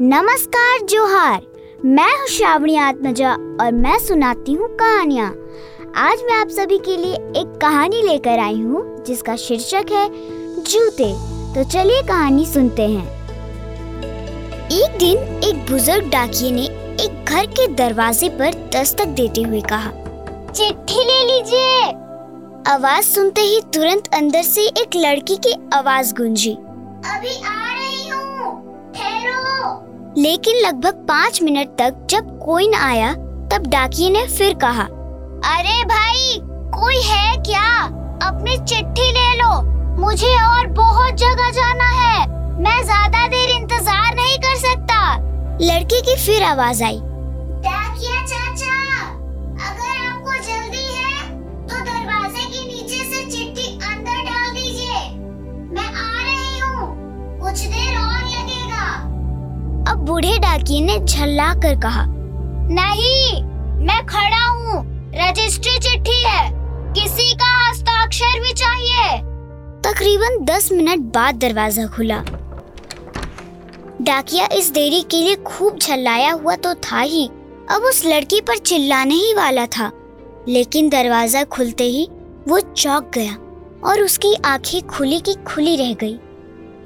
नमस्कार, जोहार। मैं हूँ श्रावणी आत्मजा और मैं सुनाती हूँ कहानियाँ। आज मैं आप सभी के लिए एक कहानी लेकर आई हूँ, जिसका शीर्षक है जूते। तो चलिए कहानी सुनते हैं। एक दिन एक बुज़ुर्ग डाकिये ने एक घर के दरवाजे पर दस्तक देते हुए कहा, चिट्ठी ले लीजिए। आवाज़ सुनते ही तुरंत अंदर से एक लड़की की आवाज़ गूंजी, अभी आ लेकिन लगभग पाँच मिनट तक जब कोई न आया, तब डाकिये ने फिर कहा, अरे भाई, कोई है क्या? अपनी चिट्ठी ले लो। मुझे और बहुत जगह जाना है। मैं ज़्यादा देर इंतज़ार नहीं कर सकता। लड़के की फिर आवाज़ आई। बूढ़े डाकिये ने झल्ला कर कहा, नहीं, मैं खड़ा हूँ। रजिस्ट्री चिट्ठी है। किसी का हस्ताक्षर भी चाहिए। तकरीबन दस मिनट बाद दरवाज़ा खुला। डाकिया इस देरी के लिए खूब झल्लाया हुआ तो था ही। अब उस लड़की पर चिल्लाने ही वाला था। लेकिन दरवाज़ा खुलते ही वो चौक गया और उसकी आँखें खुली की खुली रह गई।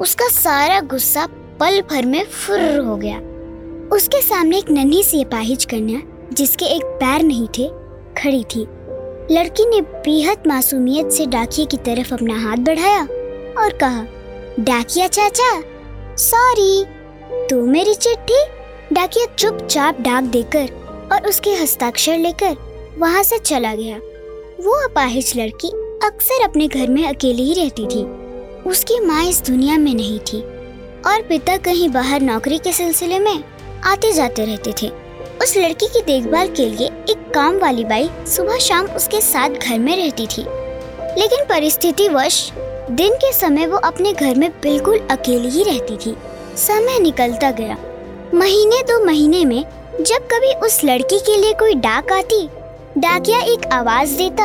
उसका सारा गुस्सा पल भर में फुर्र हो गया। उसके सामने एक नन्ही सी अपाहिज कन्या, जिसके एक पैर नहीं थे, खड़ी थी। लड़की ने बेहद मासूमियत से डाकिया की तरफ़ अपना हाथ बढ़ाया और कहा, डाकिया चाचा सॉरी तू मेरी चिट्ठी? डाकिया चुपचाप डाक देकर और उसके हस्ताक्षर लेकर वहाँ से चला गया। वो अपाहिज लड़की अक्सर अपने घर में अकेली ही रहती थी। उसकी माँ इस दुनिया में नहीं थी। और पिता कहीं बाहर नौकरी के सिलसिले में आते जाते रहते थे। उस लड़की की देखभाल के लिए एक काम वाली बाई सुबह शाम उसके साथ घर में रहती थी। लेकिन परिस्थिति वश, दिन के समय वो अपने घर में बिल्कुल अकेली ही रहती थी। समय निकलता गया। महीने दो महीने में जब कभी उस लड़की के लिए कोई डाक आती, डाकिया एक आवाज़ देता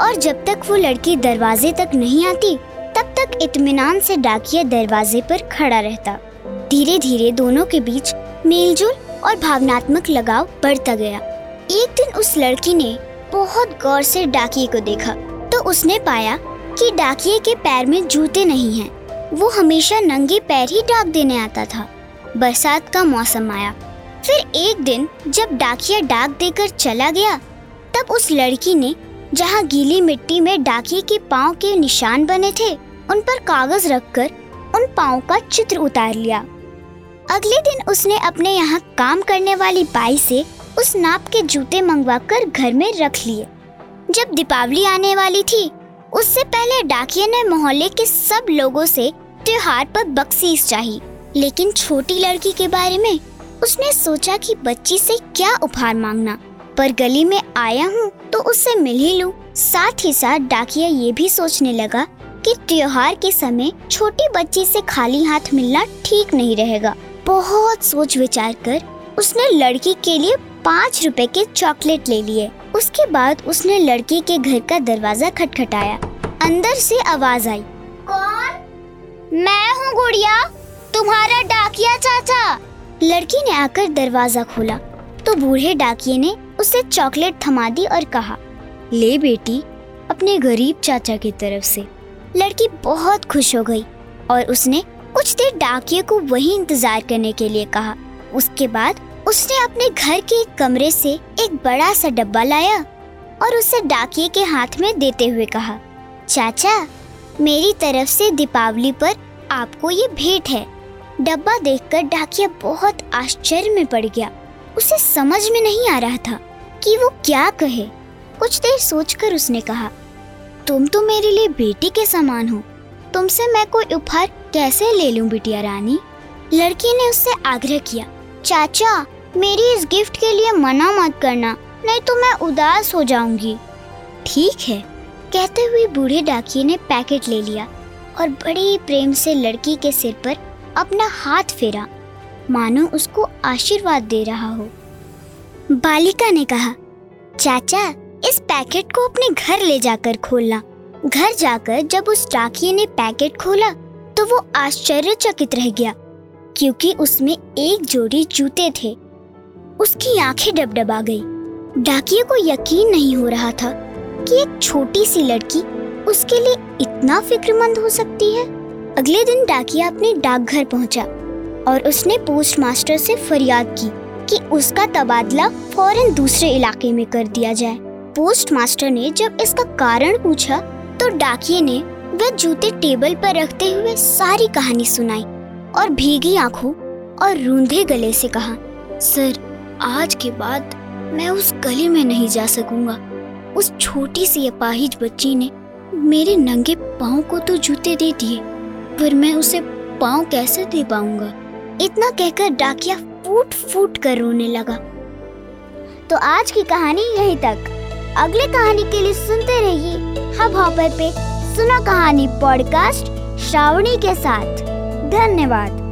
और जब तक वो लड़की दरवाजे तक नहीं आती तब तक इत्मीनान से डाकिया दरवाजे पर खड़ा रहता। धीरे धीरे दोनों के बीच मेलजोल और भावनात्मक लगाव बढ़ता गया। एक दिन उस लड़की ने बहुत गौर से डाकिए को देखा तो उसने पाया कि डाकिए के पैर में जूते नहीं हैं। वो हमेशा नंगे पैर ही डाक देने आता था। बरसात का मौसम आया। फिर एक दिन जब डाकिया डाक देकर चला गया, तब उस लड़की ने, जहाँ गीली मिट्टी में डाकिए के पाँव के निशान बने थे उन पर कागज़ रखकर उन पाओ का चित्र उतार लिया। अगले दिन उसने अपने यहाँ काम करने वाली बाई से उस नाप के जूते मंगवाकर घर में रख लिए। जब दीपावली आने वाली थी, उससे पहले डाकिया ने मोहल्ले के सब लोगों से त्योहार पर बख्शीश चाहिए लेकिन छोटी लड़की के बारे में उसने सोचा कि बच्ची से क्या उपहार मांगना। पर गली में आया हूँ तो उससे मिल ही लूँ। साथ ही साथ डाकिया ये भी सोचने लगा कि त्योहार के समय छोटी बच्ची से खाली हाथ मिलना ठीक नहीं रहेगा। बहुत सोच विचार कर उसने लड़की के लिए पाँच रुपए के चॉकलेट ले लिए। उसके बाद उसने लड़की के घर का दरवाज़ा खटखटाया। अंदर से आवाज़ आई, कौन? मैं हूँ गुड़िया, तुम्हारा डाकिया चाचा। लड़की ने आकर दरवाज़ा खोला। तो बूढ़े डाकिये ने उसे चॉकलेट थमा दी और कहा, ले बेटी, अपने गरीब चाचा की तरफ़ से। लड़की बहुत खुश हो गई और उसने कुछ देर डाकिये को वही इंतज़ार करने के लिए कहा। उसके बाद उसने अपने घर के एक कमरे से एक बड़ा सा डब्बा लाया और उसे डाकिये के हाथ में देते हुए कहा, चाचा, मेरी तरफ़ से दीपावली पर आपको ये भेंट है। डब्बा देखकर डाकिया बहुत आश्चर्य में पड़ गया। उसे समझ में नहीं आ रहा था कि वो क्या कहे। कुछ देर सोचकर उसने कहा तुम तो मेरे लिए बेटी के समान हो। तुमसे मैं कोई उपहार कैसे ले लूँ बिटिया रानी? लड़की ने उससे आग्रह किया, चाचा, मेरी इस गिफ्ट के लिए मना मत करना, नहीं तो मैं उदास हो जाऊँगी। ठीक है, कहते हुए बूढ़े डाकिये ने पैकेट ले लिया और बड़ी प्रेम से लड़की के सिर पर अपना हाथ फेरा। मानो उसको आशीर्वाद दे रहा हो। बालिका ने कहा, चाचा इस पैकेट को अपने घर ले जाकर खोलना। घर जाकर जब उस डाकिये ने पैकेट खोला तो वो आश्चर्यचकित रह गया, क्योंकि उसमें एक जोड़ी जूते थे। उसकी आँखें डबडबा गई। डाकिया को यकीन नहीं हो रहा था कि एक छोटी सी लड़की उसके लिए इतना फिक्रमंद हो सकती है। अगले दिन डाकिया अपने डाकघर पहुँचा और उसने पोस्ट मास्टर से फरियाद की कि उसका तबादला फ़ौरन दूसरे इलाके में कर दिया जाए। पोस्ट मास्टर ने जब इसका कारण पूछा तो डाकिये ने वह जूते टेबल पर रखते हुए सारी कहानी सुनाई और भीगी आँखों और रूंधे गले से कहा, सर, आज के बाद मैं उस गली में नहीं जा सकूँगा। उस छोटी सी अपाहिज बच्ची ने मेरे नंगे पाँव को तो जूते दे दिए, पर मैं उसे पाँव कैसे दे पाऊँगा? इतना कहकर डाकिया फूट फूट कर रोने लगा। तो आज की कहानी यहीं तक। अगले कहानी के लिए सुनते रहिए हब हॉपर पे सुना कहानी पॉडकास्ट श्रावणी के साथ। धन्यवाद।